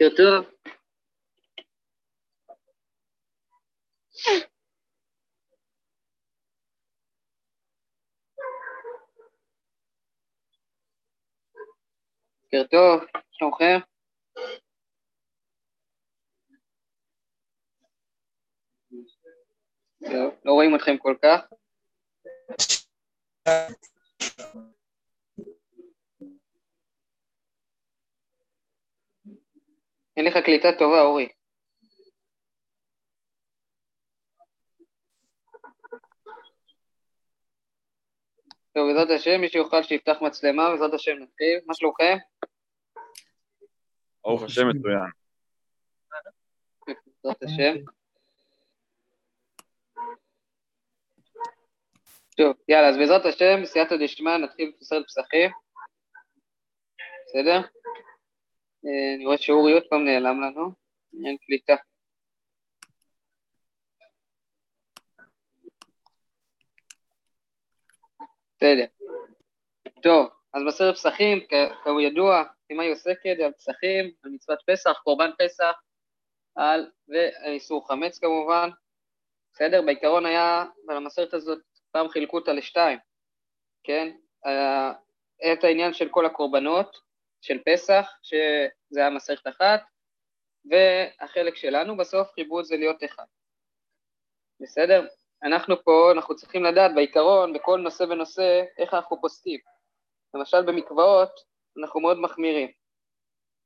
בוקר טוב. בוקר טוב, שלומכם? לא, רואים אתכם כל כך. אין לך קליטה טובה, אורי. טוב, בעזרת השם, מי שיוכל שיפתח מצלמה, בעזרת השם נתחיל. מה שלומכם? ברוך השם מצוין. בעזרת השם. טוב, יאללה, אז בעזרת השם, סייעתא דשמיא, נתחיל בסרט פסחים. בסדר? אה, אני רואה שאורי עוד פעם נעלם לנו, אין קליטה. בסדר. טוב, אז בסרט פסחים, כידוע, במה היא עוסקת? על פסחים, על מצוות פסח, קורבן פסח, על, ואיסור חמץ כמובן. בסדר? בעיקרון היה, במסרת הזאת, פעם חילקו אותה לשתיים, כן? את העניין של כל הקורבנות, של פסח, שזה היה מסכת אחת, והחלק שלנו בסוף את זה להיות אחד. בסדר? אנחנו פה, אנחנו צריכים לדעת בעיקרון, בכל נושא ונושא, איך אנחנו פוסקים. למשל במקוואות, אנחנו מאוד מחמירים.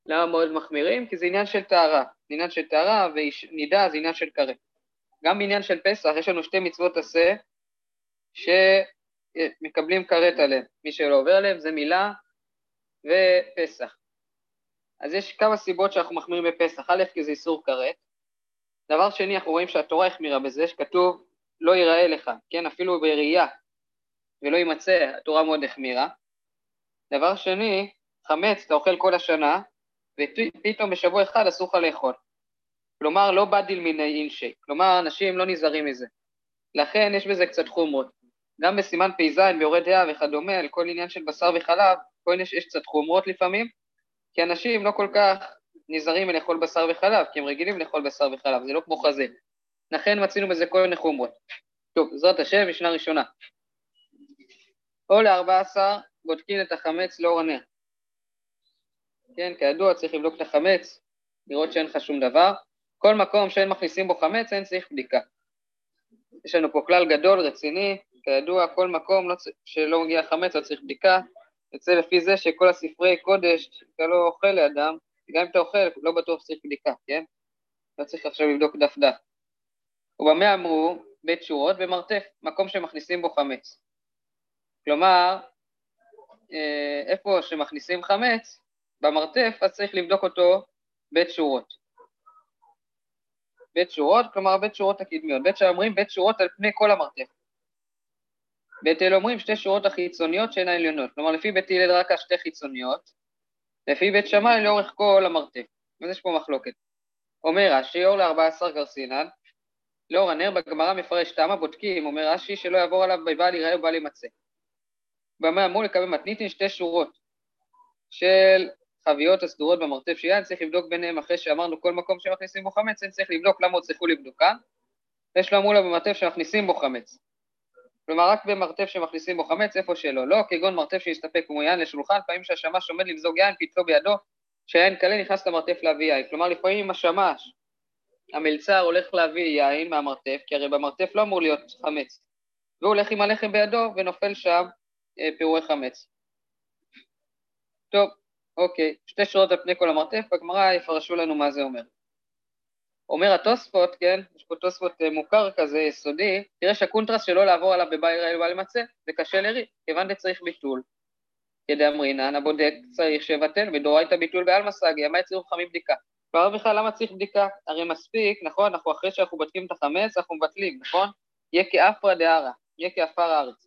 למה מאוד מחמירים? כי זה עניין של טהרה. זה עניין של טהרה, ונידה זה עניין של קרא. גם בעניין של פסח, יש לנו שתי מצוות עשה, שמקבלים כרת עליהם. מי שלא עובר עליהם זה מילה ופסח. אז יש כמה סיבות שאנחנו מחמירים בפסח. א', כי זה איסור כרת. דבר שני, אנחנו רואים שהתורה החמירה בזה, שכתוב לא ייראה לך, כן, אפילו בראייה, ולא יימצא, התורה מאוד החמירה. דבר שני, חמץ אתה אוכל כל השנה, ופתאום בשבוע אחד אסור לך לאכול. כלומר, לא בדיל מיני אינשי, כלומר, אנשים לא נזהרים מזה. לכן יש בזה קצת חומרות. גם בסימן פ"ז, ביורד דעה וכדומה, על כל עניין של בשר וחלב, פה יש, יש קצת חומרות לפעמים, כי אנשים לא כל כך נזהרים מלאכול בשר וחלב, כי הם רגילים לאכול בשר וחלב, זה לא כמו חזה. לכן מצינו בזה כל מיני חומרות. טוב, בעזרת השם, משנה ראשונה. או לארבע עשר בודקים את החמץ לאור הנר. כן, כידוע צריך לבדוק את החמץ, לראות שאין לך שום דבר. כל מקום שאין מכניסים בו חמץ, אין צריך בדיקה. יש לנו פה כלל גדול, רציני, כידוע, כל מקום לא, שלא מגיע חמץ לא צריך בדיקה. יוצא לפי זה שכל הספרי קודש, אתה לא אוכל לאדם, גם אם אתה אוכל, לא בטוח שצריך בדיקה, כן? לא צריך עכשיו לבדוק דף דף. ובמה אמרו? בית שורות במרתף, מקום שמכניסים בו חמץ. כלומר, אה, איפה שמכניסים חמץ, במרתף, אז צריך לבדוק אותו בית שורות. בית שורות, כלומר בית שורות הקדמיות. בית שאומרים בית שורות על פני כל המרתף. בית אל אומרים שתי שורות החיצוניות שהן העליונות. כלומר, לפי בית הלל רק השתי חיצוניות, לפי בית שמאי לאורך כל המרתף. אז יש פה מחלוקת. אומר רש"י, אור ל-14 גרסינן, לאור הנר בגמרא מפרש תמה בודקים, אומר רש"י שלא יעבור עליו בבעל יראה ובעל ימצא. במה אמור לקבל מתניתין שתי שורות של חביות הסדורות במרתף שיין, צריך לבדוק ביניהם אחרי שאמרנו כל מקום שמכניסים בו חמץ, אין צריך לבדוק למה צריכו לבדוקה. יש לו אמרו לה במרתף שמכניסים בו חמץ. כלומר, רק במרתף שמכניסים בו חמץ, איפה שלא. לא כגון מרתף שיסתפק כמו יין לשולחן, פעמים שהשמש עומד למזוג יין, פתאום בידו, שהיין קלה נכנס למרתף להביא יין. כלומר, לפעמים השמש המלצר הולך להביא יין מהמרתף, כי הרי במרתף לא אמור להיות חמץ, והוא הולך עם הלחם בידו ונופל שם אה, פירורי חמץ. טוב, אוקיי, שתי שורות על פני כל המרתף, בגמרא יפרשו לנו מה זה אומר. אומר התוספות, כן, יש פה תוספות אה, מוכר כזה, יסודי, פירש הקונטרס שלא לעבור עליו בבל יראה ובבל ימצא, זה קשה לר"י, כיוון דצריך ביטול. כדאמרינן, הבודק צריך שיבטל, ומדאורייתא בביטול בעלמא סגי, אמאי הצריכו חכמים בדיקה? כבר בכלל למה צריך בדיקה? הרי מספיק, נכון, אנחנו אחרי שאנחנו בודקים את החמץ, אנחנו מבטלים, נכון? יהיה כאפרא דהרא, יהיה כאפר הארץ.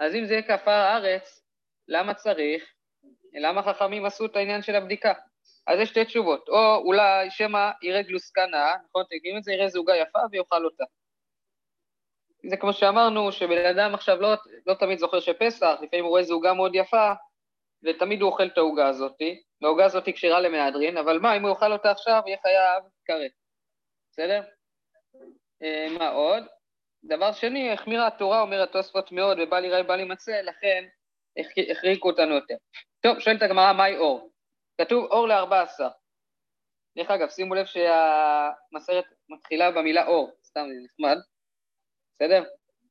אז אם זה יהיה כאפר הארץ, למה צריך? למה חכמים עשו את העניין של הבדיקה? אז יש שתי תשובות, או אולי שמא יראה גלוסקה נאה, נכון, תגידו את זה, יראה זוגה יפה ויאכל אותה. זה כמו שאמרנו, שבן אדם עכשיו לא, לא תמיד זוכר שפסח, לפעמים הוא רואה זוגה מאוד יפה, ותמיד הוא אוכל את העוגה הזאת, והעוגה הזאת כשרה למהדרין, אבל מה, אם הוא יאכל אותה עכשיו, יהיה חייב כרת. בסדר? אה, מה עוד? דבר שני, החמירה התורה, אומר התוספות מאוד, ובל יראה ובל יימצא, לכן החריקו אותנו יותר. טוב, שואלת הגמרא, מהי אור? כתוב אור לארבע עשר. דרך אגב, שימו לב שהמסרת מתחילה במילה אור, סתם זה נחמד, בסדר?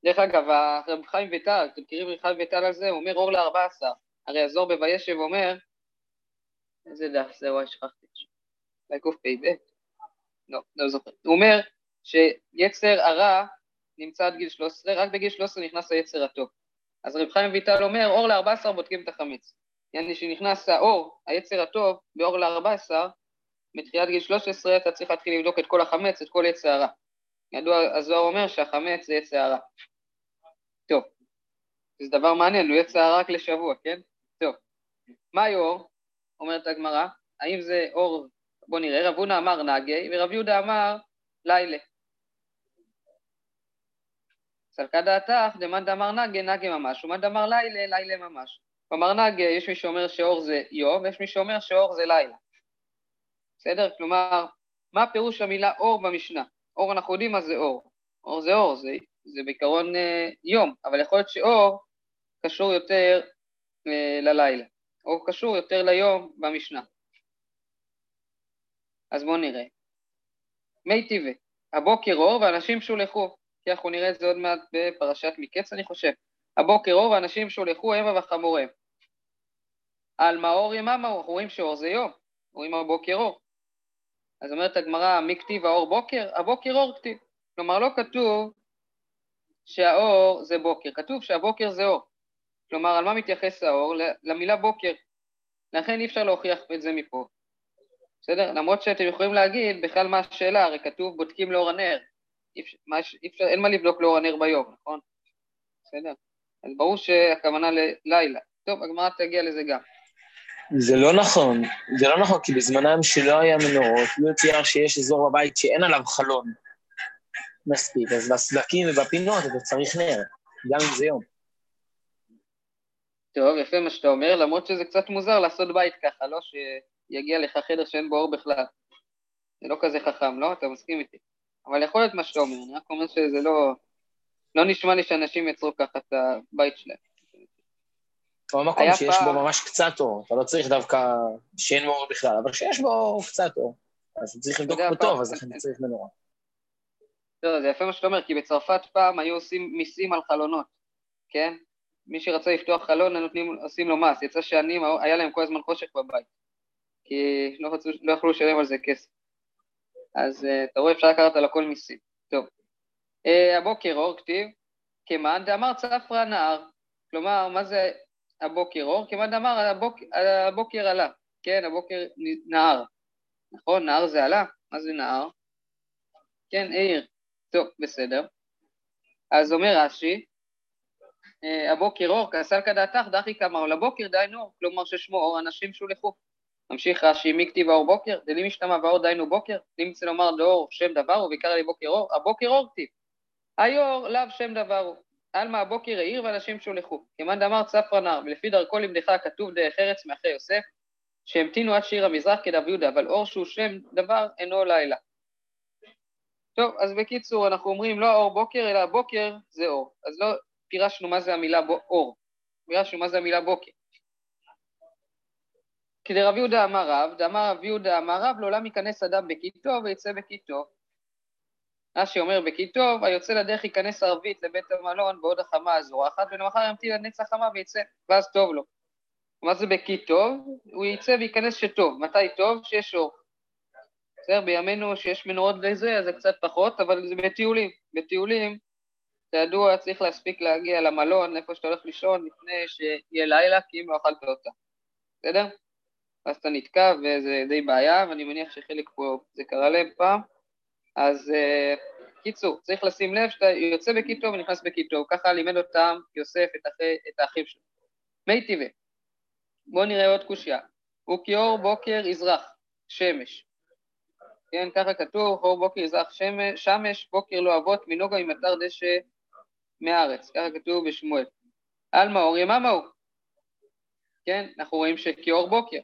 דרך אגב, הרב חיים ויטל, אתם מכירים רב חיים ויטל על זה? הוא אומר אור לארבע עשר. הרי הזור בוישב אומר, איזה דף זה, וואי, שכחתי. אולי קפ"ב? לא, לא זוכר. הוא אומר שיצר הרע נמצא עד גיל 13, רק בגיל 13 נכנס היצר הטוב. אז רב חיים ויטל אומר, אור ל-14 בודקים את החמץ. יעני שנכנס האור, היצר הטוב, באור ל-14, בתחילת גיל 13 אתה צריך להתחיל לבדוק את כל החמץ, את כל יצר הרע. ידוע, הזוהר אומר שהחמץ זה יצר הרע. טוב, זה דבר מעניין, הוא יצר הרע רק לשבוע, כן? טוב, מהי אור? אומרת הגמרא, האם זה אור, בוא נראה, רב הונא אמר נגי, ורב יהודה אמר לילה. סלקא דעתך, דמאן דאמר נגי, נגי ממש, ומאן דאמר לילה, לילה ממש. כלומר נגי, יש מי שאומר שאור זה יום, ויש מי שאומר שאור זה לילה. בסדר? כלומר, מה פירוש המילה אור במשנה? אור, אנחנו יודעים מה זה אור. אור זה אור, זה, זה בעיקרון אה, יום, אבל יכול להיות שאור קשור יותר אה, ללילה. אור קשור יותר ליום במשנה. אז בואו נראה. מי טבע, הבוקר אור ואנשים שולחו, כי אנחנו נראה את זה עוד מעט בפרשת מקץ, אני חושב. הבוקר אור ואנשים שולחו המה וחמוריהם. על מאור יממה, אנחנו רואים שאור זה יום, רואים הבוקר אור. אז אומרת הגמרא, מי כתיב האור בוקר? הבוקר אור כתיב. כלומר, לא כתוב שהאור זה בוקר, כתוב שהבוקר זה אור. כלומר, על מה מתייחס האור? למילה בוקר. לכן אי אפשר להוכיח את זה מפה. בסדר? למרות שאתם יכולים להגיד בכלל מה השאלה, הרי כתוב בודקים לאור הנר. אפשר, אין מה לבדוק לאור הנר ביום, נכון? בסדר? אז ברור שהכוונה ללילה. טוב, הגמרא תגיע לזה גם. זה לא נכון, זה לא נכון, כי בזמנם שלא היה מנורות, לא צייר שיש אזור בבית שאין עליו חלון מספיק, אז בסדקים ובפינות אתה צריך נר, גם אם זה יום. טוב, יפה מה שאתה אומר, למרות שזה קצת מוזר לעשות בית ככה, לא שיגיע לך חדר שאין בו אור בכלל. זה לא כזה חכם, לא? אתה מסכים איתי. אבל יכול להיות מה שאתה אומר, אני רק אומר שזה לא... לא נשמע לי שאנשים יצרו ככה את הבית שלהם. או מקום שיש פעם... בו ממש קצת אור, אתה לא צריך דווקא שאין אור בכלל, אבל שיש בו קצת אור. אז צריך לבדוק פה טוב, אז לכן צריך מנורה. לא, זה יפה מה שאתה אומר, כי בצרפת פעם היו עושים מיסים על חלונות, כן? מי שרצה לפתוח חלון, נותנים, עושים לו מס. יצא שעניים, היה להם כל הזמן חושך בבית, כי לא, רצו, לא יכלו לשלם על זה כסף. אז uh, אתה רואה, אפשר לקחת על הכל מיסים. טוב. Uh, הבוקר אור כתיב, כמאן דאמר צפרא נהר. כלומר, מה זה הבוקר אור? כמאן דאמר הבוק, הבוקר עלה. כן, הבוקר נהר. נכון, נהר זה עלה? מה זה נהר? כן, עיר. טוב, בסדר. אז אומר רש"י, אה, הבוקר אור, כסל כדעתך, דחי כמה, לבוקר דהיינו אור, כלומר ששמו אור, אנשים שולחו. ממשיך רש"י, מי כתיב האור בוקר? דלי משתמע ואור דהיינו בוקר? לי מצא לומר דאור שם דבר הוא, ויקרא לי בוקר אור? הבוקר אור כתיב. היור לאו שם דבר הוא. עלמא הבוקר העיר ואנשים שולחו. כמאן דאמר צפרא נער, ולפי דרכו למדך כתוב דרך ארץ מאחרי יוסף, שהמתינו עד שעיר המזרח כדב יהודה, אבל אור שהוא שם דבר אינו לילה. טוב, אז בקיצור, אנחנו אומרים לא אור בוקר, אלא בוקר זה אור. אז לא פירשנו מה זה המילה אור, פירשנו מה זה המילה בוקר. כדרב יהודה אמר רב, דאמר רב יהודה אמר רב, לעולם ייכנס אדם בכיתו ויצא בכיתו. רש"י אומר בכיתו, היוצא לדרך ייכנס ערבית לבית המלון בעוד החמה הזורחת, ולמחר ימתין עד נץ החמה ויצא, ואז טוב לו. מה זה בכיתו? הוא יצא וייכנס שטוב. מתי טוב? שיש אור. בסדר, בימינו שיש מנורות לזה, אז זה קצת פחות, אבל זה בטיולים. בטיולים, כידוע, צריך להספיק להגיע למלון, איפה שאתה הולך לישון, לפני שיהיה לילה, כי אם לא אכלת אותה. בסדר? ואז אתה נתקע, וזה די בעיה, ואני מניח שחלק פה זה קרה להם פעם. אז uh, קיצור, צריך לשים לב שאתה יוצא בקיטו ונכנס בקיטו, ככה לימד אותם יוסף את, אחי, את האחים שלו. מי טבעי, בואו נראה עוד קושייה. הוא כאור בוקר יזרח, שמש. כן, ככה כתוב, אור בוקר יזרח שמש, שמש, בוקר לא אבות, מנוגה ממטר דשא מארץ, ככה כתוב בשמואל. עלמא אור יממה הוא. כן? אנחנו רואים שכאור בוקר.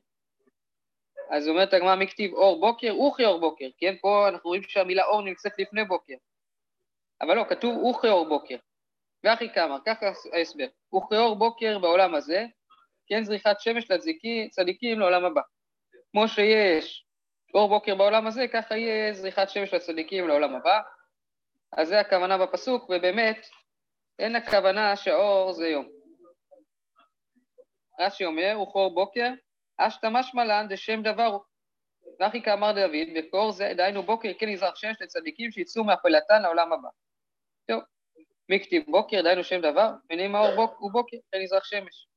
אז אומרת הגמרא מי כתיב אור בוקר, אוכי אור בוקר, כן? פה אנחנו רואים שהמילה אור נמצאת לפני בוקר. אבל לא, כתוב אוכי אור בוקר. ואחי כמה, ככה ההסבר. אוכי אור בוקר בעולם הזה, כן זריחת שמש לצדיקים לעולם הבא. כמו שיש אור בוקר בעולם הזה, ככה יהיה זריחת שמש לצדיקים לעולם הבא. אז זה הכוונה בפסוק, ובאמת, אין הכוונה שהאור זה יום. רש"י אומר, הוא חור בוקר, אשתא משמע לן דשם דבר ואחי כאמר דוד, וקור זה, דהיינו בוקר כן יזרח שמש לצדיקים שיצאו מאפלתן לעולם הבא. טוב, מי כתיב בוקר, דהיינו שם דבר, ונאמר אור בוק, הוא בוקר, כן יזרח שמש.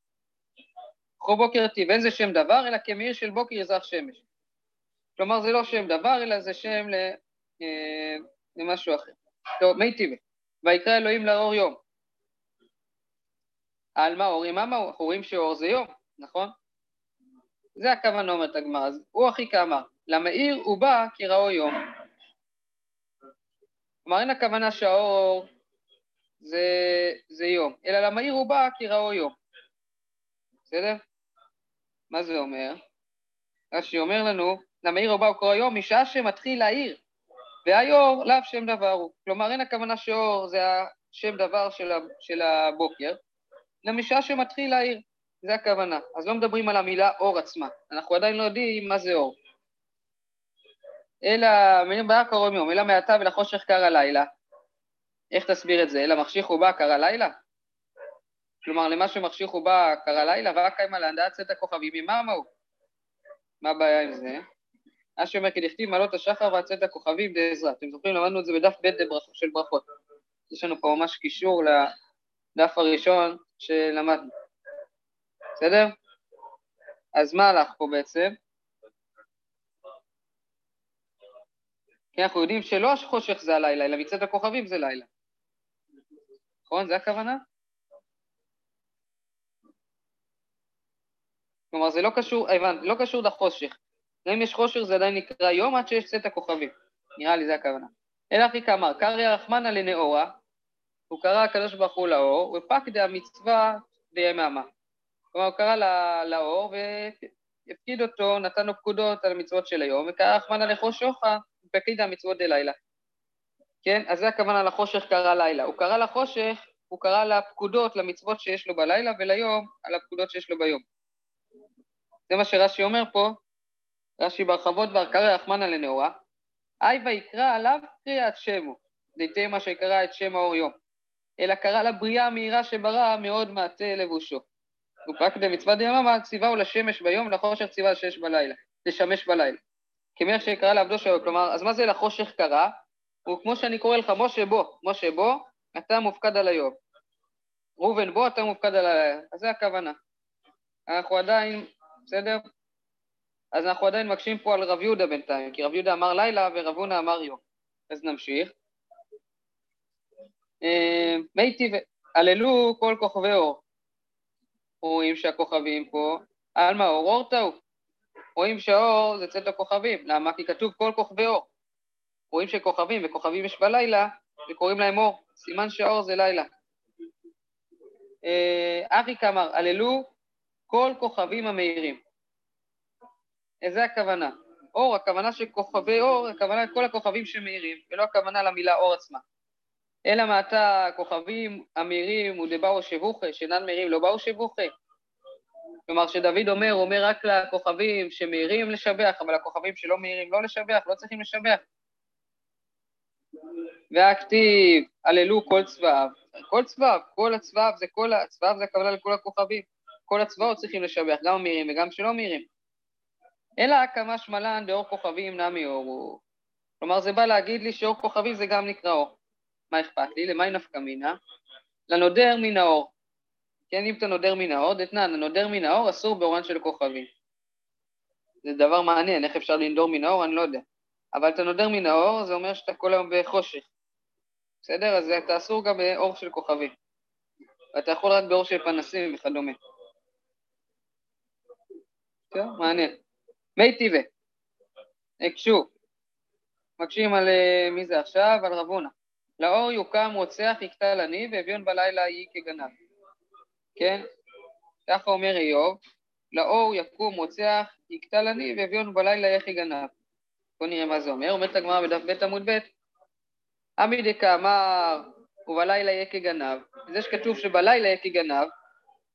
חור בוקר טיב, אין זה שם דבר, אלא כמאיר של בוקר יזרח שמש. כלומר, זה לא שם דבר, אלא זה שם ל... אה, למשהו אחר. טוב, מי טיבה? ויקרא אלוהים לאור יום. על מה אור יממה הוא? אנחנו רואים שאור זה יום, נכון? זה הכוונה אומרת הגמרא, אז הוא הכי כאמר, למאיר הוא בא כי ראו יום. כלומר אין הכוונה שהאור זה, זה יום, אלא למאיר הוא בא כי ראו יום. בסדר? מה זה אומר? רש"י אומר לנו, למאיר הוא בא הוא קורא יום משעה שמתחיל להאיר, והיור לאו שם דבר הוא. כלומר אין הכוונה שאור זה השם דבר של הבוקר, אלא משעה שמתחיל להאיר. זה הכוונה. אז לא מדברים על המילה אור עצמה, אנחנו עדיין לא יודעים מה זה אור. אלא, מילים בעיה קוראים יום, אלא מעתה ולחושך קר הלילה. איך תסביר את זה? אלא מחשיך ובא קר הלילה? כלומר, למה שמחשיך ובא קר הלילה, ורק קיימה להנדעת צאת הכוכבים, ממה מהו? מה הבעיה עם זה? מה שאומר כי דכתיב מעלות השחר ועצת הכוכבים דעזרה. אתם זוכרים, למדנו את זה בדף ב' של ברכות. יש לנו פה ממש קישור לדף הראשון שלמדנו. בסדר? אז מה הלך פה בעצם? כי אנחנו יודעים שלא החושך זה הלילה, אלא מצאת הכוכבים זה לילה. נכון? זה הכוונה? כלומר, זה לא קשור, הבנת, לא קשור לחושך. אם יש חושך זה עדיין נקרא יום עד שיש צאת הכוכבים. נראה לי זה הכוונה. אלא אחי כאמר, קריא רחמנא לנאורה, הוא קרא הקדוש ברוך הוא לאור, ופק דהמצווה דיממה. כלומר, הוא קרא לאור והפקיד אותו, נתן לו פקודות על המצוות של היום, וקרא רחמנא לחושוכה, ופקיד המצוות דלילה. כן? אז זה הכוונה לחושך קרא לילה. הוא קרא לחושך, הוא קרא לפקודות, למצוות שיש לו בלילה, וליום, על הפקודות שיש לו ביום. זה מה שרש"י אומר פה, רש"י בהרחבות קרא רחמנא לנאורה, היי ויקרא עליו קריאת שמו, דהייתי מה שקרא את שם האור יום, אלא קרא לבריאה המהירה שברא מאוד מעטה לבושו. ופרק דמצווה דיממה ציווהו לשמש ביום לחושך ציווה לשש בלילה, לשמש בלילה. כמלך שקרא לעבדו שלו, כלומר, אז מה זה לחושך קרא? הוא כמו שאני קורא לך, משה בוא, משה בוא, אתה מופקד על היום. ראובן בוא, אתה מופקד על הלילה. אז זה הכוונה. אנחנו עדיין, בסדר? אז אנחנו עדיין מקשים פה על רב יהודה בינתיים, כי רב יהודה אמר לילה ורב הונא אמר יום. אז נמשיך. אה, מי טבעי, הללו כל כוכבי אור. רואים שהכוכבים פה, על מה אור טעו. רואים שהאור זה צאת הכוכבים, למה? כי כתוב כל כוכבי אור. רואים שכוכבים וכוכבים יש בלילה, וקוראים להם אור, סימן שהאור זה לילה. אה, אריק אמר, הללו כל כוכבים המאירים. איזה הכוונה? אור, הכוונה שכוכבי אור, הכוונה לכל הכוכבים שמאירים, ולא הכוונה למילה אור עצמה. אלא מעתה הכוכבים המאירים ודבאו שבוכי, שאינן מאירים לא באו שבוכי. כלומר, שדוד אומר, הוא אומר רק לכוכבים שמאירים לשבח, אבל הכוכבים שלא מאירים לא לשבח, לא צריכים לשבח. והכתיב, הללו כל צבאיו. כל צבאיו, כל הצבאיו זה כל הצבאיו זה הכוונה לכל הכוכבים. כל הצבאות צריכים לשבח, גם המאירים וגם שלא מאירים. אלא כמה שמלן באור כוכבים נמי אורו. כלומר, זה בא להגיד לי שאור כוכבים זה גם נקרא אור. מה אכפת לי? למאי נפקא מינה? לנודר מן האור. כן, אם אתה נודר מן האור, דתנן, הנודר מן האור אסור באורן של כוכבים. זה דבר מעניין, איך אפשר לנדור מן האור, אני לא יודע. אבל אתה נודר מן האור, זה אומר שאתה כל היום בחושך. בסדר? אז אתה אסור גם באור של כוכבים. ואתה יכול רק באור של פנסים וכדומה. טוב, מעניין. מי טיבה, הקשו, מקשים על אה, מי זה עכשיו? על רבונה. לאור יוקם רוצח יקטע לני ואביון בלילה יהי כגנב. כן? ככה אומר איוב, לאור יקום רוצח, יקטל אני, ואביון בלילה יחי גנב. בואו נראה מה זה אומר. אומרת הגמרא בדף ב' עמוד ב', עמי דקאמר ובלילה יהיה כגנב, זה שכתוב שבלילה יהיה כגנב,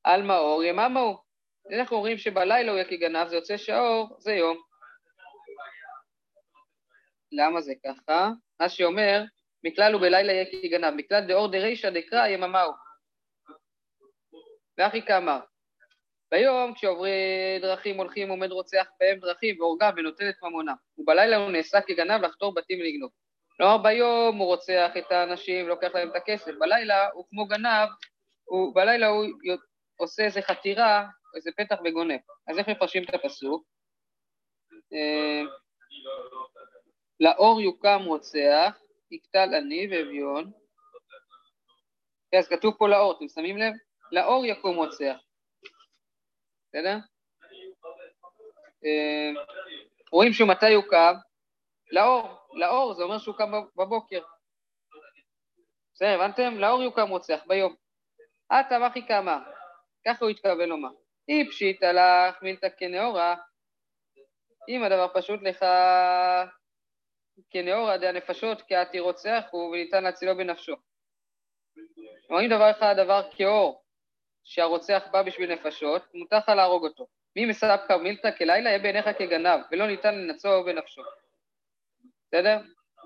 על מאור יממה הוא. אנחנו אומרים שבלילה הוא יהיה כגנב, זה יוצא שהאור זה יום. למה זה ככה? מה שאומר, מכלל הוא בלילה יהיה כגנב, מכלל דאור דרישא דקרא יממה הוא. ואחי כאמר, ביום כשעוברי דרכים הולכים עומד רוצח בהם דרכים והורגם ונוטל את ממונם, ובלילה הוא נעשה כגנב לחתור בתים ולגנוב. כלומר ביום הוא רוצח את האנשים ולוקח להם את הכסף, בלילה הוא כמו גנב, הוא, בלילה הוא עושה איזה חתירה, איזה פתח וגונב. אז איך מפרשים את הפסוק? אה, לאור יוקם רוצח, יקטל עני ואביון. כן, אז כתוב פה לאור, אתם שמים לב? לאור יקום רוצח. בסדר? אה, רואים שמתי הוא קם? לאור, לאור, זה אומר שהוא קם בבוקר. בסדר, הבנתם? לאור יוקם רוצח ביום. עתה מחי קמה, ככה הוא התכוון לומר. אי פשיט הלך מילתא כנאורה, אם הדבר פשוט לך כנאורה דהנפשות כעתי רוצח הוא וניתן להצילו בנפשו. כלומר, אם דבר אחד הדבר כאור שהרוצח בא בשביל נפשות, מותר לך להרוג אותו. מי מספקא מילתא כלילה יהיה בעיניך כגנב, ולא ניתן לנצור בנפשו. בסדר?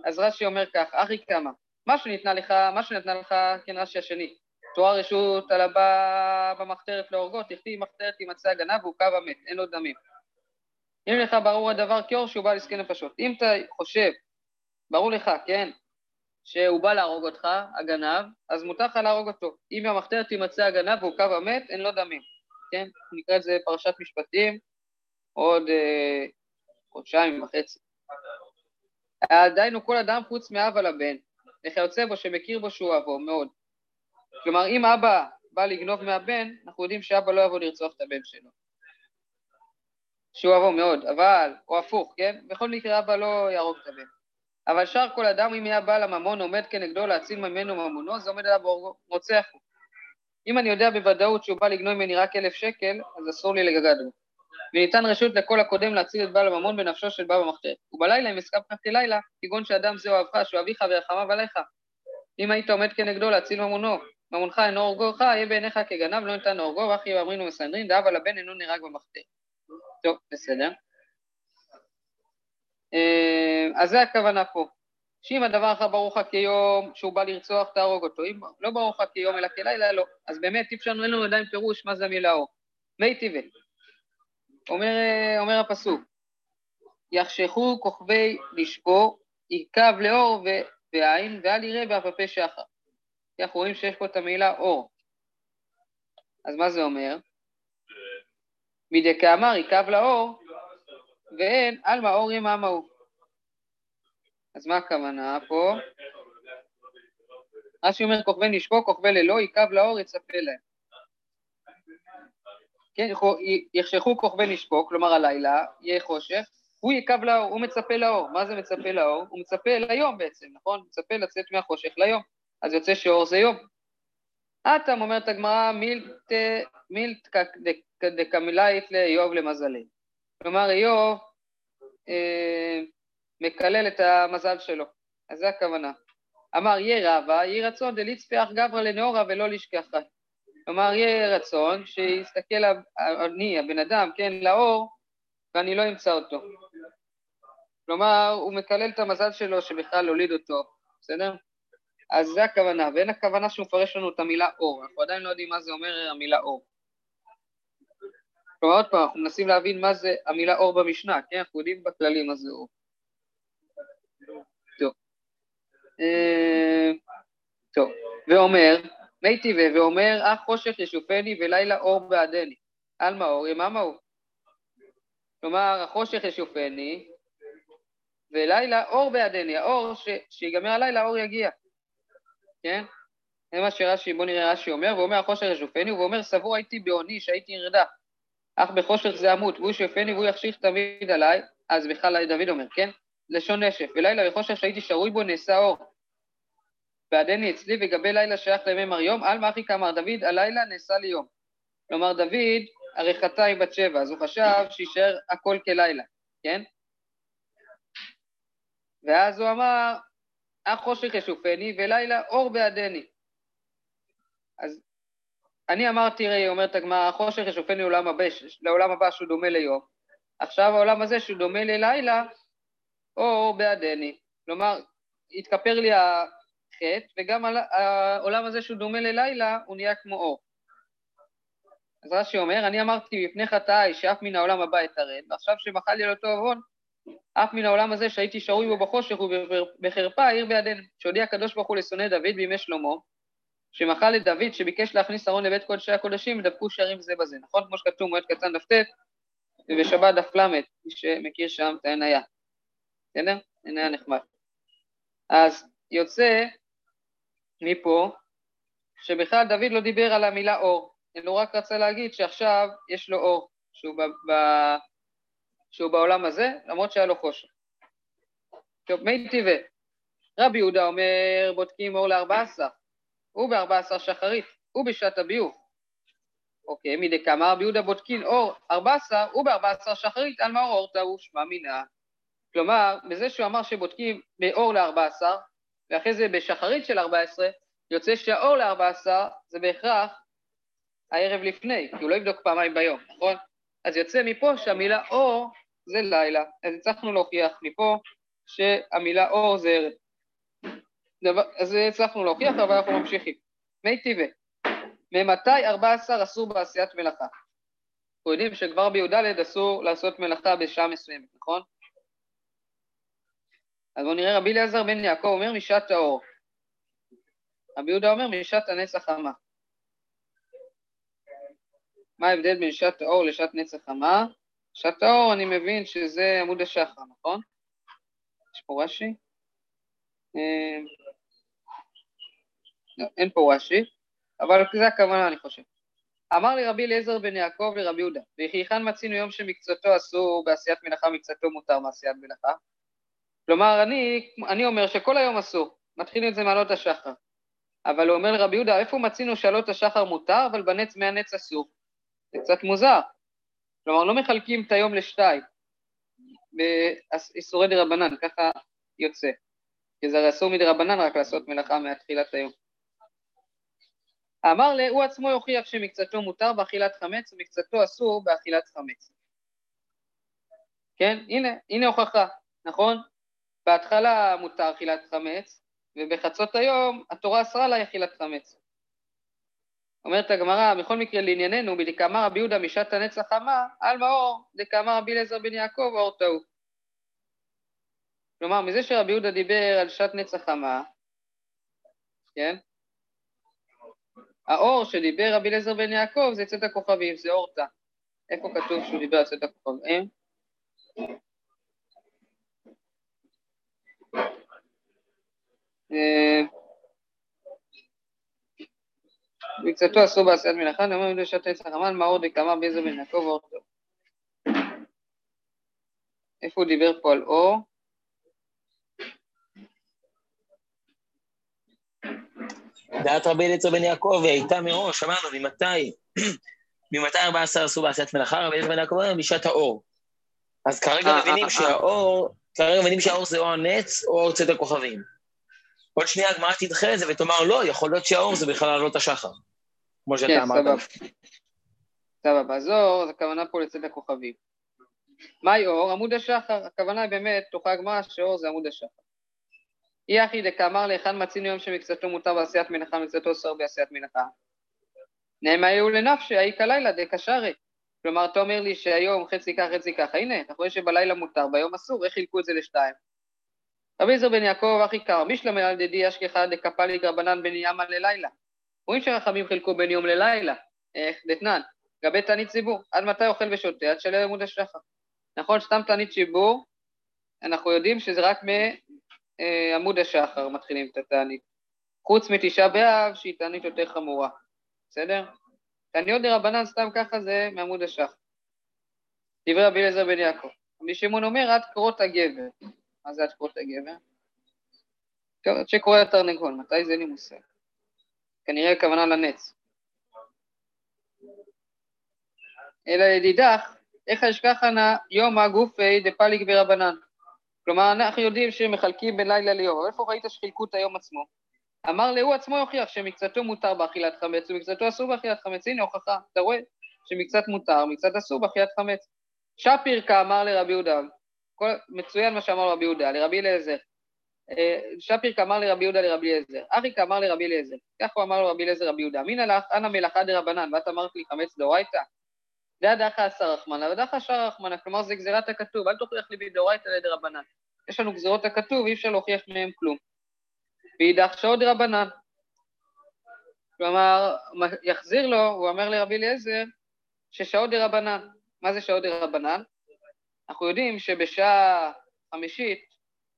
אז רש"י אומר כך, אחי כמה, מה שניתנה לך, מה שנתנה לך, כן רש"י השני, תואר רשות על הבא במחתרת להורגו, תכתיב מחתרת תימצא הגנב והוא קו המת, אין לו דמים. אם לך ברור הדבר כאור שהוא בא לזקן נפשות. אם אתה חושב, ברור לך, כן, שהוא בא להרוג אותך, הגנב, אז מותר לך להרוג אותו. אם במחתרת תימצא הגנב והוא קו המת, אין לו דמים. כן? נקרא את זה פרשת משפטים עוד אה, חודשיים וחצי. דהיינו כל אדם חוץ מאב על הבן, וכיוצא בו שמכיר בו שהוא אבו מאוד. כלומר, אם אבא בא לגנוב מהבן, אנחנו יודעים שאבא לא יבוא לרצוח את הבן שלו. שהוא אבו מאוד, אבל, או הפוך, כן? בכל מקרה אבא לא יהרוג את הבן. אבל שאר כל אדם, אם יהיה בעל הממון עומד כנגדו להציל ממנו ממונו, זה עומד עליו רוצח הוא. אם אני יודע בוודאות שהוא בא לגנוב ממני רק אלף שקל, אז אסור לי לגגד בו. וניתן רשות לכל הקודם להציל את בעל הממון בנפשו של בעל המחתרת. ובלילה, אם הסכמת כלילה, כגון שאדם זה אוהבך, שהוא אביך ורחמיו עליך. אם היית עומד כנגדו להציל ממונו, ממונך אינו הורגו יהיה בעיניך כגנב, לא ניתן הורגו, ואחי ואמרינו מסנדרין, דאב על הבן אינו נהרג במחתרת. טוב, בסדר. אה, אז זה הכוונה פה. שאם הדבר אחר ברוך לך כיום שהוא בא לרצוח, תהרוג אותו. אם לא ברוך לך כיום אלא כלילה, לא. אז באמת אי אפשר, אין לנו עדיין פירוש מה זה המילה אור. מי טבעי. אומר, אומר הפסוק, יחשכו כוכבי לשפור, יקב לאור ועין, ואל יראה הפה שחר. כי אנחנו רואים שיש פה את המילה אור. אז מה זה אומר? מדכאמר יקב לאור, ואין עלמא אור יממה הוא. אז מה הכוונה פה? רש"י אומר כוכבי נשקו, כוכבי ללא, יקב לאור, יצפה להם. כן, יחשכו כוכבי נשקו, כלומר הלילה, יהיה חושך, הוא יקב לאור, הוא מצפה לאור. מה זה מצפה לאור? הוא מצפה ליום בעצם, נכון? מצפה לצאת מהחושך ליום. אז יוצא שאור זה יום. אטם אומרת הגמרא, מילט דקמילאית לאיוב למזלי. כלומר, איוב אה, מקלל את המזל שלו, אז זה הכוונה. אמר, יהיה רבה, יהי רצון דליצפי אח גברא לנאורה ולא לשכחה. כלומר, יהיה רצון שיסתכל אני, הבן אדם, כן, לאור, ואני לא אמצא אותו. כלומר, הוא מקלל את המזל שלו שבכלל הוליד אותו, בסדר? אז זה הכוונה, ואין הכוונה שהוא מפרש לנו את המילה אור, אנחנו עדיין לא יודעים מה זה אומר המילה אור. כלומר, עוד פעם, אנחנו מנסים להבין מה זה המילה אור במשנה, כן? אנחנו יודעים בכללי מה זה אור. טוב. אה, ואומר, מי טבעי, ואומר, אך חושך ישופני ולילה אור בעדני. על אור, יממה הוא. כלומר, החושך ישופני, ולילה אור בעדני. האור, שיגמר הלילה, האור יגיע. כן? זה מה שרש"י, בוא נראה רש"י אומר, ואומר החושך ישופני, ואומר סבור הייתי בעוני שהייתי נרדף, אך בחושך זה עמוד, והוא ישופני והוא יחשיך תמיד עליי, אז בכלל דוד אומר, כן? לשון נשף, ולילה וחושך שהייתי שרוי בו נעשה אור. ועדני אצלי וגבי לילה שייך לימי מר יום, על מאחי כאמר דוד, הלילה נעשה לי יום. כלומר, דוד הרחתה היא בת שבע, אז הוא חשב שיישאר הכל כלילה, כן? ואז הוא אמר, החושך ישופני ולילה אור בעדני. אז אני אמרתי, ראי, אומרת הגמרא, החושך ישופני לעולם הבא, לעולם הבא שהוא דומה ליום. עכשיו העולם הזה שהוא דומה ללילה, אור בעדני. כלומר, התכפר לי החטא, וגם העולם הזה שהוא דומה ללילה, הוא נהיה כמו אור. אז רש"י אומר, אני אמרתי מפני חטאי שאף מן העולם הבא אתרד, ועכשיו שמחל לי על אותו עוון, אף מן העולם הזה שהייתי שרוי בו בחושך ובחרפה, העיר בידינו. שהודיע הקדוש ברוך הוא לשונא דוד בימי שלמה, שמחל לדוד שביקש להכניס ארון לבית קודשי הקודשים, ודפקו שערים זה בזה. נכון? כמו שכתוב מועד קטן דף ט', ובשבת דף ל', מי שמכיר שם את העניה. בסדר? עניה נחמד. אז יוצא מפה שבכלל דוד לא דיבר על המילה אור, אלא הוא רק רצה להגיד שעכשיו יש לו אור, שהוא, ב, ב, שהוא בעולם הזה, למרות שהיה לו חושך. טוב, מי טבעי? רבי יהודה אומר, בודקים אור לארבע עשר, הוא בארבע עשר שחרית, הוא בשעת הביוב. אוקיי, מדי כמה רבי יהודה בודקין אור ארבע עשר, הוא בארבע עשר שחרית, על מה אור תאו שמע מינה. כלומר, בזה שהוא אמר שבודקים באור לארבע עשר, ואחרי זה בשחרית של ארבע עשרה, יוצא שהאור לארבע עשר זה בהכרח הערב לפני, כי הוא לא יבדוק פעמיים ביום, נכון? אז יוצא מפה שהמילה אור זה לילה. אז הצלחנו להוכיח מפה שהמילה אור זה ערב. דבר, אז הצלחנו להוכיח, אבל אנחנו ממשיכים. מי טבעי, ממתי 14 אסור בעשיית מלאכה? אנחנו יודעים שכבר בי"ד אסור לעשות מלאכה בשעה מסוימת, נכון? אז בואו נראה רבי אליעזר בן יעקב אומר משעת האור. רבי יהודה אומר משעת הנץ החמה. מה ההבדל בין שעת האור לשעת נץ החמה? שעת האור אני מבין שזה עמוד השחר, נכון? יש פה רש"י? אה, לא, אין פה רש"י, אבל זה הכוונה אני חושב. אמר לי רבי אליעזר בן יעקב לרבי יהודה, וכי היכן מצינו יום שמקצתו אסור בעשיית מלאכה, מקצתו מותר מעשיית מלאכה? כלומר, אני, אני אומר שכל היום אסור, מתחילים את זה מעלות השחר. אבל הוא אומר לרבי יהודה, איפה מצינו שעלות השחר מותר, אבל בנץ מהנץ אסור? זה קצת מוזר. כלומר, לא מחלקים את היום לשתיים, באיסורי רבנן, ככה יוצא. כי זה אסור מדה רבנן רק לעשות מלאכה מהתחילת היום. אמר לי, הוא עצמו יוכיח שמקצתו מותר באכילת חמץ ומקצתו אסור באכילת חמץ. כן? הנה, הנה הוכחה, נכון? בהתחלה מותר אכילת חמץ, ובחצות היום התורה אסרה לה אכילת חמץ. אומרת הגמרא, בכל מקרה לענייננו, בדקאמר רבי יהודה משעת הנצח חמה, על מאור, דקאמר רבי אליעזר בן יעקב, אור טעו. כלומר, מזה שרבי יהודה דיבר על שעת נצח חמה, כן? האור שדיבר רבי אליעזר בן יעקב זה צאת הכוכבים, זה אורתא. איפה כתוב שהוא דיבר על צאת הכוכבים? אה, מקצתו אסור בעשיית מלאכה, נאמר יהודה שעת עץ החמן, מאור דקאמר באיזה בן יעקב אור טוב. איפה הוא דיבר פה על אור? דעת רבי אליצר בן יעקב הייתה מראש, אמרנו, ממתי? ממתי 14 עשו בעשיית מלאכה? רבי אליצר בן יעקב אומר, בשעת האור. אז כרגע אה, מבינים אה, שהאור, כרגע מבינים שהאור זה או הנץ או אור צאת הכוכבים. עוד שנייה הגמרא תדחה את זה ותאמר, לא, יכול להיות שהאור זה בכלל לעלות השחר. כמו שאתה כן, אמרת. סבבה, אז אור, זה הכוונה פה לצד הכוכבים. מהי אור? עמוד השחר. הכוונה היא באמת, תוכה הגמרא שאור זה עמוד השחר. אי אחי דקאמר להיכן מצינו יום שמקצתו מותר בעשיית מנחה, מקצתו אסור בעשיית מנחה. נאמר יהיו לנפשי, האי כלילה דקשרי. כלומר, אתה אומר לי שהיום חצי כך, חצי ככה. הנה, אתה רואה שבלילה מותר, ביום אסור, איך חילקו את זה לשתיים? רבי עזר בן יעקב, אחי קרא, משלמה על דדי אשכחה דקפלי גרבנן בן ימה ללילה. רואים שרחמים חילקו בין יום ללילה, איך דתנן, גבי תענית ציבור, עד מתי אוכל ושותה? עד שליל עמוד השחר. נכון, סתם תענית ציבור, אנחנו יודעים שזה רק מעמוד השחר מתחילים את התענית. חוץ מתשעה באב, שהיא תענית יותר חמורה, בסדר? תעניות דרבנן סתם ככה זה מעמוד השחר. דברי רבי אליעזר בן יעקב. רבי שמעון אומר עד קרות הגבר. מה זה קרות הגבר? שקורא התרנגול, מתי זה אין לי מושג. כנראה הכוונה לנץ. אלא ידידך, איך אשכחנה יומא גופי דפליג ברבנן. כלומר, אנחנו יודעים שמחלקים בין לילה ליום, איפה ראית שחילקו את היום עצמו? אמר לי, הוא עצמו יוכיח שמקצתו מותר באכילת חמץ ומקצתו אסור באכילת חמץ. הנה הוכחה, אתה רואה שמקצת מותר, מקצת אסור באכילת חמץ. שפיר כאמר לרבי יהודה, מצוין מה שאמר רבי יהודה, לרבי אליעזר. אה, שפיר כאמר לרבי יהודה לרבי אליעזר, ארי כאמר לרבי אליעזר, כך הוא אמר לו רבי אליעזר רבי יהודה, מין הלך, אנא מלאכה דרבנן, ואת אמרת לי חמץ דאורייתא? דא דחא עשר רחמנא ודחא שער רחמנא, כלומר זה גזירת הכתוב, אל תוכיח לי בדאורייתא לדרבנן. יש לנו גזירות הכתוב, אי אפשר להוכיח מהם כלום. ואידך שעות דרבנן. כלומר, יחזיר לו, הוא אומר לרבי אליעזר, ששעות דרבנן. מה זה שעות דרבנן? אנחנו יודעים שבשעה חמישית,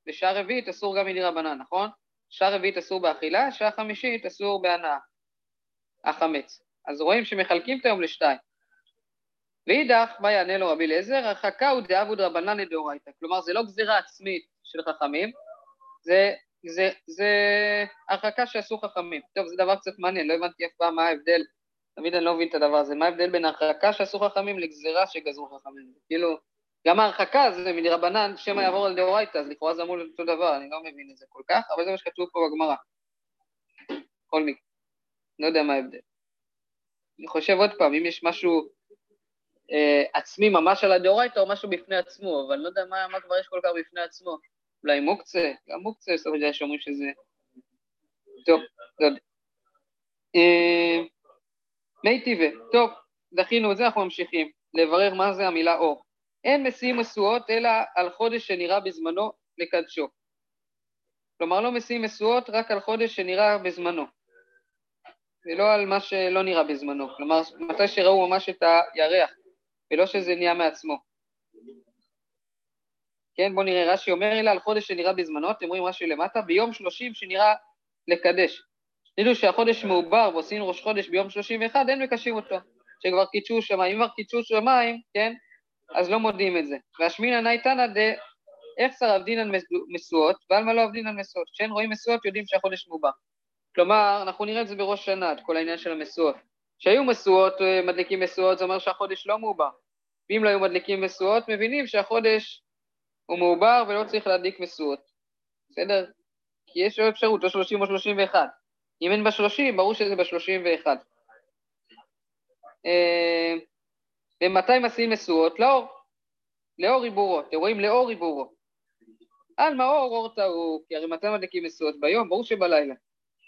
בשעה רביעית אסור גם מדרבנן, נכון? שעה רביעית אסור באכילה, שעה חמישית אסור בהנאה, החמץ. אז רואים שמחלקים את היום לשתיים. ואידך, מה יענה לו רבי אליעזר? הרחקה הוא דאבוד רבנן לדאורייתא. כלומר, זה לא גזירה עצמית של חכמים, זה, זה, זה הרחקה שעשו חכמים. טוב, זה דבר קצת מעניין, לא הבנתי אף פעם מה ההבדל, תמיד אני לא מבין את הדבר הזה, מה ההבדל בין הרחקה שעשו חכמים לגזירה שגזרו חכמים? כאילו, גם ההרחקה זה מדרבנן, שמא יעבור על דאורייתא, אז לכאורה זה אמור להיות אותו דבר, אני לא מבין את זה כל כך, אבל זה מה שכתוב פה בגמרא. בכל מקרה, לא יודע מה ההבדל. אני חושב עוד פעם, אם יש משהו אה, עצמי ממש על הדאורייתא או משהו בפני עצמו, אבל לא יודע מה, מה כבר יש כל כך בפני עצמו. אולי מוקצה, גם מוקצה, בסופו של דבר שאומרים שזה... טוב, לא יודע. אה, מי טבעי, טוב, דחינו את זה, אנחנו ממשיכים לברר מה זה המילה אור. אין משיאים משואות אלא על חודש שנראה בזמנו לקדשו. כלומר, לא משיאים משואות רק על חודש שנראה בזמנו, ולא על מה שלא נראה בזמנו. כלומר, מתי שראו ממש את הירח, ולא שזה נהיה מעצמו. כן, בואו נראה, רש"י אומר אלא על חודש שנראה בזמנו, אתם רואים רש"י למטה, ביום שלושים שנראה לקדש. תדעו שהחודש מעובר ועושים ראש חודש ביום שלושים ואחד, אין מקשים אותו. שכבר קידשו שמיים, אם כבר קידשו שמיים, כן, אז לא מודיעים את זה. והשמינא נייתנא דה איך שר אבדינן משואות, ועל מה לא אבדינן משואות. כשאין רואים משואות יודעים שהחודש מעובר. כלומר, אנחנו נראה את זה בראש שנה, את כל העניין של המשואות. כשהיו משואות, אה, מדליקים משואות, זה אומר שהחודש לא מעובר. ואם לא היו מדליקים משואות, מבינים שהחודש הוא מעובר ולא צריך להדליק משואות. בסדר? כי יש לו אפשרות, או 30 או 31. אם אין ב-30, ברור שזה ב-31. ומתי מסיעים משואות? לאור. לאור עיבורו. אתם רואים? לאור עיבורו. על מאור אור טהור, כי הרי מתי מדליקים משואות? ביום, ברור שבלילה.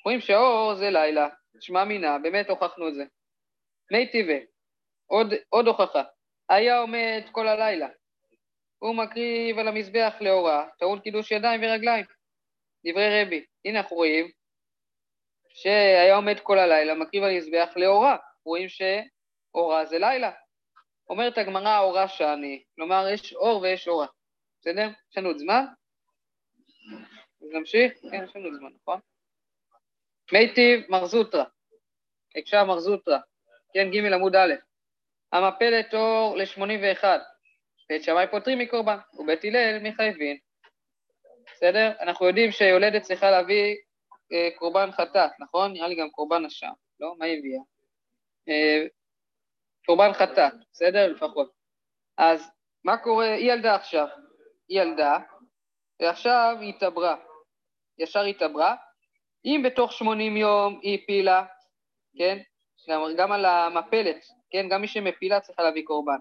רואים שהאור זה לילה, שמע מינה, באמת הוכחנו את זה. מי טבעי, עוד, עוד הוכחה. היה עומד כל הלילה. הוא מקריב על המזבח לאורה, טעון קידוש ידיים ורגליים. דברי רבי. הנה אנחנו רואים שהיה עומד כל הלילה, מקריב על המזבח לאורה. רואים שאורה זה לילה. אומרת הגמרא אורה שאני, כלומר יש אור ויש אורה. בסדר? יש לנו עוד זמן? אז נמשיך? כן, יש לנו עוד זמן, נכון? מיטיב מרזוטרה. הקשה מרזוטרה. כן, ג' עמוד א'. המפלת אור ל-81. בית שמאי פותרים מקורבן, ובית הלל מחייבים. בסדר? אנחנו יודעים שיולדת צריכה להביא אה, קורבן חטאת, נכון? נראה לי גם קורבן אשם, לא? מה היא הביאה? קורבן חטאת, בסדר? לפחות. אז מה קורה? היא ילדה עכשיו. היא ילדה, ועכשיו היא התעברה. ישר התעברה. אם בתוך 80 יום היא הפילה, כן? גם, גם על המפלת, כן? גם מי שמפילה צריכה להביא קורבן.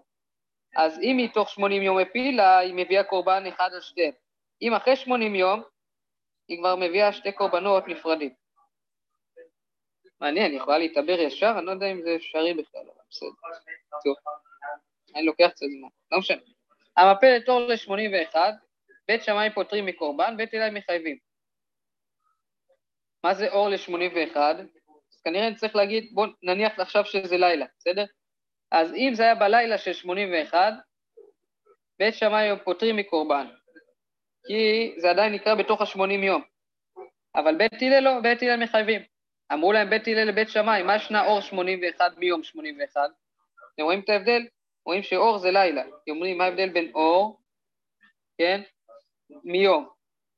אז אם היא תוך 80 יום הפילה, היא מביאה קורבן אחד על שתיהם. אם אחרי 80 יום, היא כבר מביאה שתי קורבנות נפרדים. מעניין, היא יכולה להתעבר ישר? אני לא יודע אם זה אפשרי בכלל, בסדר. אני לוקח קצת זמן, לא משנה. המפלת אור ל-81, בית שמאי פותרים מקורבן, בית אלי מחייבים. מה זה אור ל-81? כנראה אני צריך להגיד, בואו נניח עכשיו שזה לילה, בסדר? אז אם זה היה בלילה של 81, בית שמאי פותרים מקורבן, כי זה עדיין נקרא בתוך ה-80 יום. אבל בית הלל לא, בית הלל מחייבים. אמרו להם בית הלל לבית שמאי, מה שנה אור 81 מיום 81? אתם רואים את ההבדל? רואים שאור זה לילה. אתם אומרים, מה ההבדל בין אור, כן, מיום?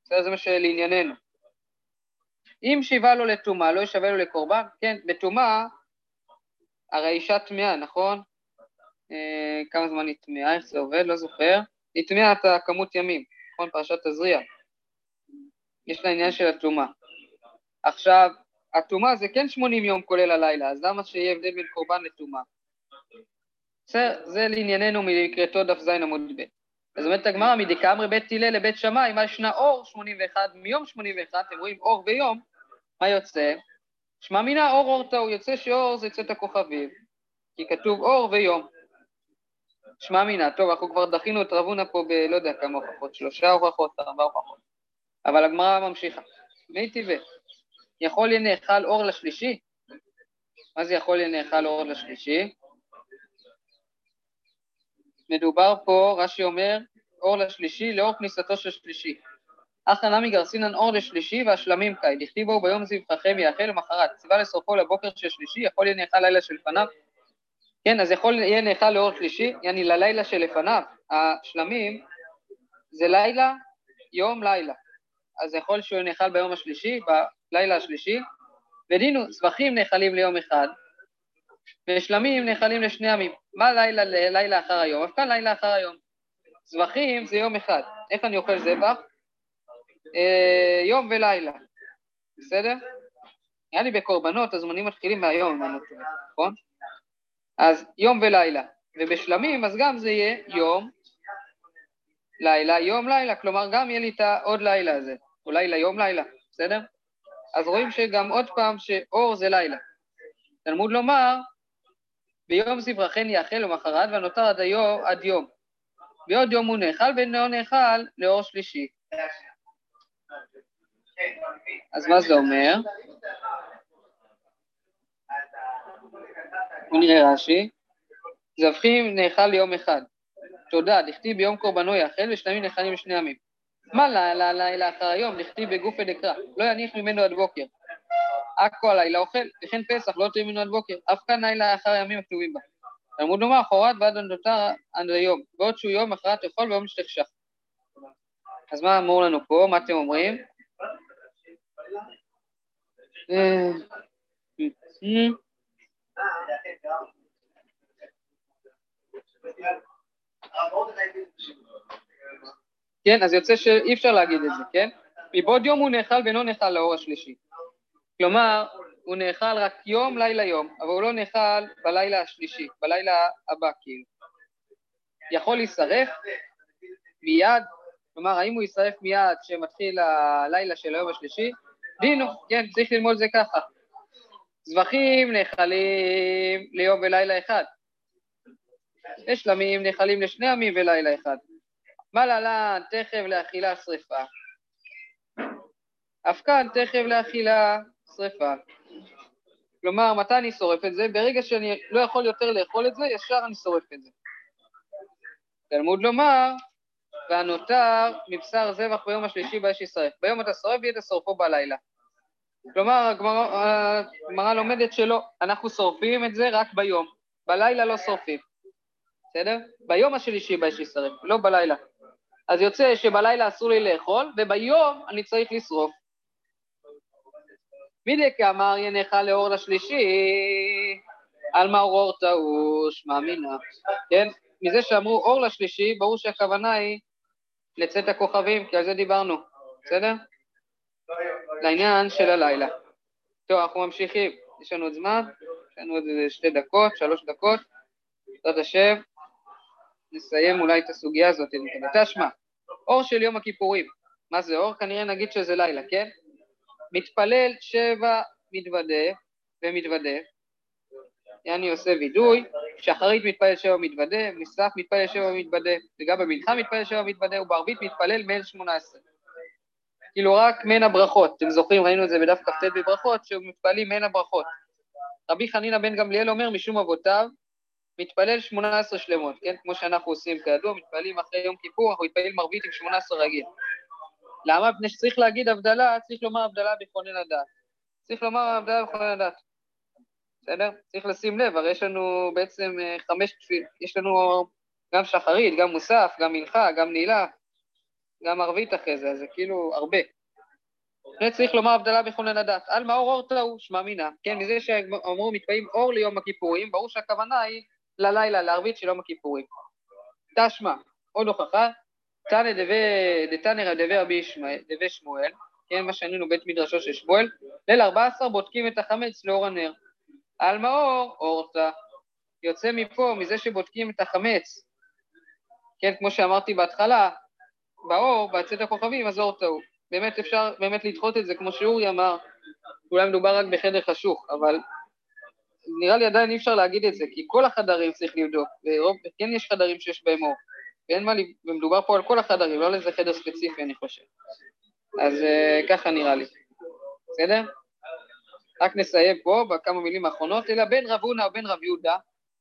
זה מה שלענייננו. אם שיבה לו לטומאה, לא ישווה לו לקורבן? כן, בטומאה, הרי אישה טמאה, נכון? אה, כמה זמן היא טמאה, איך זה עובד, לא זוכר. היא טמאה את הכמות ימים, נכון? פרשת תזריע. יש לה עניין של הטומאה. עכשיו, הטומאה זה כן 80 יום כולל הלילה, אז למה שיהיה הבדל בין קורבן לטומאה? בסדר, זה לענייננו מקראתו דף ז עמוד ב'. אז אומרת הגמרא, מדקאמרי בית הלל לבית שמאי, מה ישנה אור 81, מיום 81, אתם רואים אור ביום, מה יוצא? שמע מינה אור אור טעו, יוצא שאור זה יוצא את הכוכבים, כי כתוב אור ויום. שמע מינה, טוב, אנחנו כבר דחינו את רבונה פה ב... לא יודע כמה הוכחות, שלושה הוכחות, ארבע הוכחות. אבל הגמרא ממשיכה. מי טבעי? יכול יהיה נאכל אור לשלישי? מה זה יכול יהיה נאכל אור לשלישי? מדובר פה, רש"י אומר, אור לשלישי לאור כניסתו של שלישי. אחא נמי גרסינן אור לשלישי והשלמים קאי, דכתיבו ביום זבחכם יאכל למחרת, ציווה לשרפו לבוקר של שלישי, יכול יהיה נאכל לילה שלפניו. כן, אז יכול יהיה נאכל לאור שלישי, יעני ללילה שלפניו, השלמים זה לילה, יום, לילה. אז יכול שהוא נאכל ביום השלישי, בלילה השלישי, ודינו, זבחים נאכלים ליום אחד, ושלמים נאכלים לשני ימים. מה לילה ללילה אחר היום? אף כאן לילה אחר היום. זבחים זה יום אחד. איך אני אוכל זבח? אה, יום ולילה, בסדר? נראה לי בקורבנות הזמנים מתחילים מהיום, אם אני לא נכון? אז יום ולילה. ובשלמים, אז גם זה יהיה יום, לילה, יום, לילה. כלומר, גם יהיה לי את העוד לילה הזה. או לילה, יום, לילה, בסדר? אז רואים שגם עוד פעם שאור זה לילה. תלמוד לומר, ביום זברכן יאכל למחרת והנותר עד היום, עד יום. בעוד יום הוא נאכל ואינו נאכל לאור שלישי. אז מה זה אומר? בוא נראה רש"י. זבחים נאכל ליום אחד. תודה, דכתיב ביום קורבנו יאכל ושלמים נאכלים לשני ימים. מה לילה אחר היום, דכתיב בגופי דקרא, לא יניח ממנו עד בוקר. עכו הלילה אוכל, וכן פסח לא תהיה ממנו עד בוקר, אף כאן לילה אחר הימים הכתובים בה. תלמוד לומר, חורת ועד הנותר עד היום, בעוד שהוא יום אחרת תאכול ויום שתחשך. אז מה אמור לנו פה? מה אתם אומרים? כן, אז יוצא שאי אפשר להגיד את זה, כן? מבעוד יום הוא נאכל ואינו נאכל לאור השלישי. כלומר, הוא נאכל רק יום, לילה, יום, אבל הוא לא נאכל בלילה השלישי, בלילה הבא, כאילו. יכול להישרף מיד, כלומר, האם הוא יישרף מיד כשמתחיל הלילה של היום השלישי? דינו, כן, צריך ללמוד את זה ככה. זבחים נאכלים ליום ולילה אחד. ושלמים נאכלים לשני ימים ולילה אחד. מה להלן תכף לאכילה שרפה. אף כאן תכף לאכילה שרפה. כלומר, מתי אני שורף את זה? ברגע שאני לא יכול יותר לאכול את זה, ישר אני שורף את זה. תלמוד לומר, והנותר מבשר זבח ביום השלישי באש ישרף. ביום אתה שורף ויהיה שורפו בלילה. כלומר, הגמרא לומדת שלא, אנחנו שורפים את זה רק ביום, בלילה לא שורפים, בסדר? ביום השלישי באש ישרף, לא בלילה. אז יוצא שבלילה אסור לי לאכול, וביום אני צריך לשרוף. מדי כאמר ינך לאור לשלישי, על מה אור תאוש, מאמינה, כן? מזה שאמרו אור לשלישי, ברור שהכוונה היא לצאת הכוכבים, כי על זה דיברנו, בסדר? לעניין של הלילה. טוב, אנחנו ממשיכים, יש לנו עוד זמן, יש לנו עוד שתי דקות, שלוש דקות, בעזרת השם, נסיים אולי את הסוגיה הזאת. תשמע, אור של יום הכיפורים, מה זה אור? כנראה נגיד שזה לילה, כן? מתפלל שבע מתוודה ומתוודה, יעני עושה וידוי, שחרית מתפלל שבע מתוודה, מסף מתפלל שבע מתוודה, וגם במנחה מתפלל שבע מתוודה, ובערבית מתפלל מעל שמונה עשרה. כאילו רק מן הברכות, אתם זוכרים, ראינו את זה בדף כ"ט בברכות, שמתפללים מן הברכות. רבי חנינא בן גמליאל אומר משום אבותיו, מתפלל שמונה עשרה שלמות, כן? כמו שאנחנו עושים כידוע, מתפללים אחרי יום כיפור, אנחנו מתפללים מרבית עם שמונה עשרה רגיל. למה? מפני שצריך להגיד הבדלה, צריך לומר הבדלה בכונן הדת. צריך לומר הבדלה בכונן הדת. בסדר? צריך לשים לב, הרי יש לנו בעצם אה, חמש תפיל, יש לנו גם שחרית, גם מוסף, גם מנחה, גם נעילה, גם ערבית אחרי זה, אז זה כאילו הרבה. זה צריך לומר הבדלה בכונן הדת. על מה אור אור טעו, שמע מינה. כן, מזה שאמרו מתפעים אור ליום הכיפורים, ברור שהכוונה היא ללילה, לערבית של יום הכיפורים. תשמע, עוד הוכחה, תנא דתנא דבי רבי שמואל, כן, מה שענינו בית מדרשו של שמואל, ליל 14 בודקים את החמץ לאור הנר. על מאור, אורתא. יוצא מפה, מזה שבודקים את החמץ, כן, כמו שאמרתי בהתחלה, באור, בצאת הכוכבים, אז אורתא הוא. באמת אפשר באמת לדחות את זה, כמו שאורי אמר, אולי מדובר רק בחדר חשוך, אבל נראה לי עדיין אי אפשר להגיד את זה, כי כל החדרים צריך לבדוק, וכן יש חדרים שיש בהם אור, ואין מה, ומדובר פה על כל החדרים, לא על איזה חדר ספציפי, אני חושב. אז uh, ככה נראה לי, בסדר? רק נסיים פה בכמה מילים האחרונות, אלא בין רב הונא ובין רב יהודה,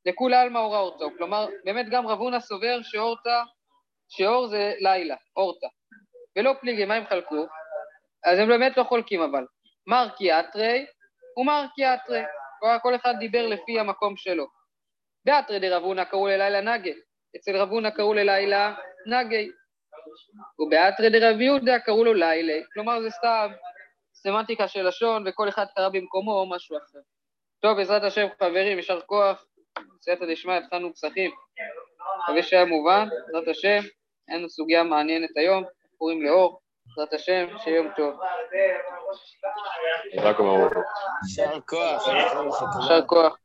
לכולי עלמא אורא אורתא. כלומר, באמת גם רב הונא סובר שאורתא, שאור זה לילה, אורתא. ולא פליגי, מה הם חלקו? אז הם באמת לא חולקים אבל. מרקי אתרי ומרקי אתרי. כל אחד דיבר לפי המקום שלו. באתרי דרב הונא קראו ללילה נגי, אצל רב הונא קראו ללילה נגי. ובאתרי דרב יהודה קראו לו לילה. כלומר זה סתם סמנטיקה של לשון וכל אחד קרא במקומו או משהו אחר. טוב, בעזרת השם חברים, יישר כוח, סייעתא דשמיא, התחלנו פסחים. מקווה שהיה מובן, בעזרת השם, אין לנו סוגיה מעניינת היום, קוראים לאור, בעזרת השם, שיהיה יום טוב. יישר כוח. יישר כוח.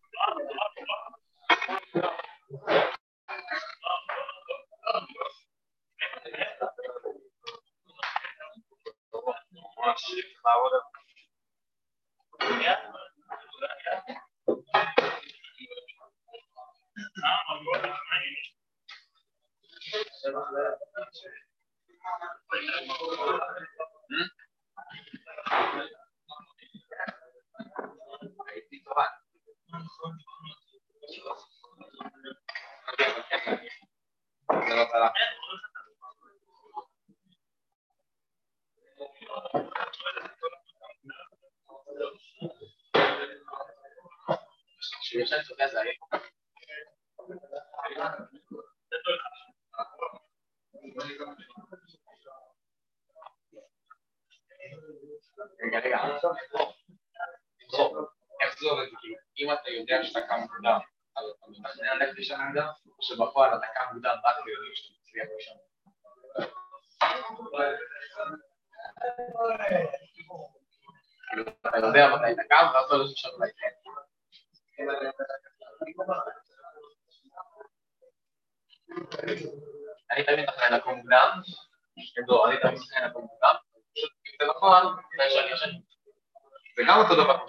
Gracias. רגע, רגע, איך זה עובד? כאילו, אם אתה יודע שאתה קם מוקדם, אתה מתכנן ללכת לישון מוקדם, או שבפועל אתה קם מוקדם רק ביודעים שאתה מצליח לישון? כאילו, אתה יודע מתי אתה קם, ואז אתה לא לישון אולי כן. אני תמיד מתכנן לקום מוקדם, לא, אני תמיד מתכנן לקום מוקדם, פשוט אם זה נכון. זה גם אותו דבר כמו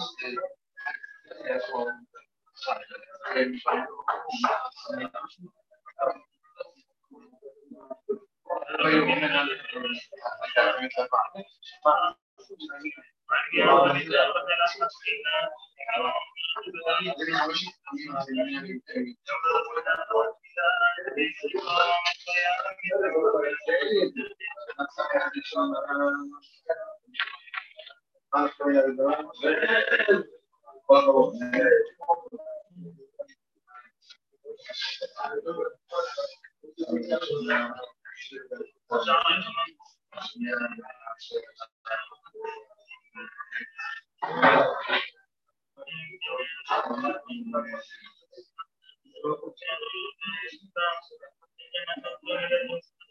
Grazie. Gracias.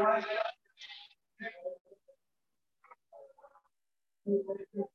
Thank you.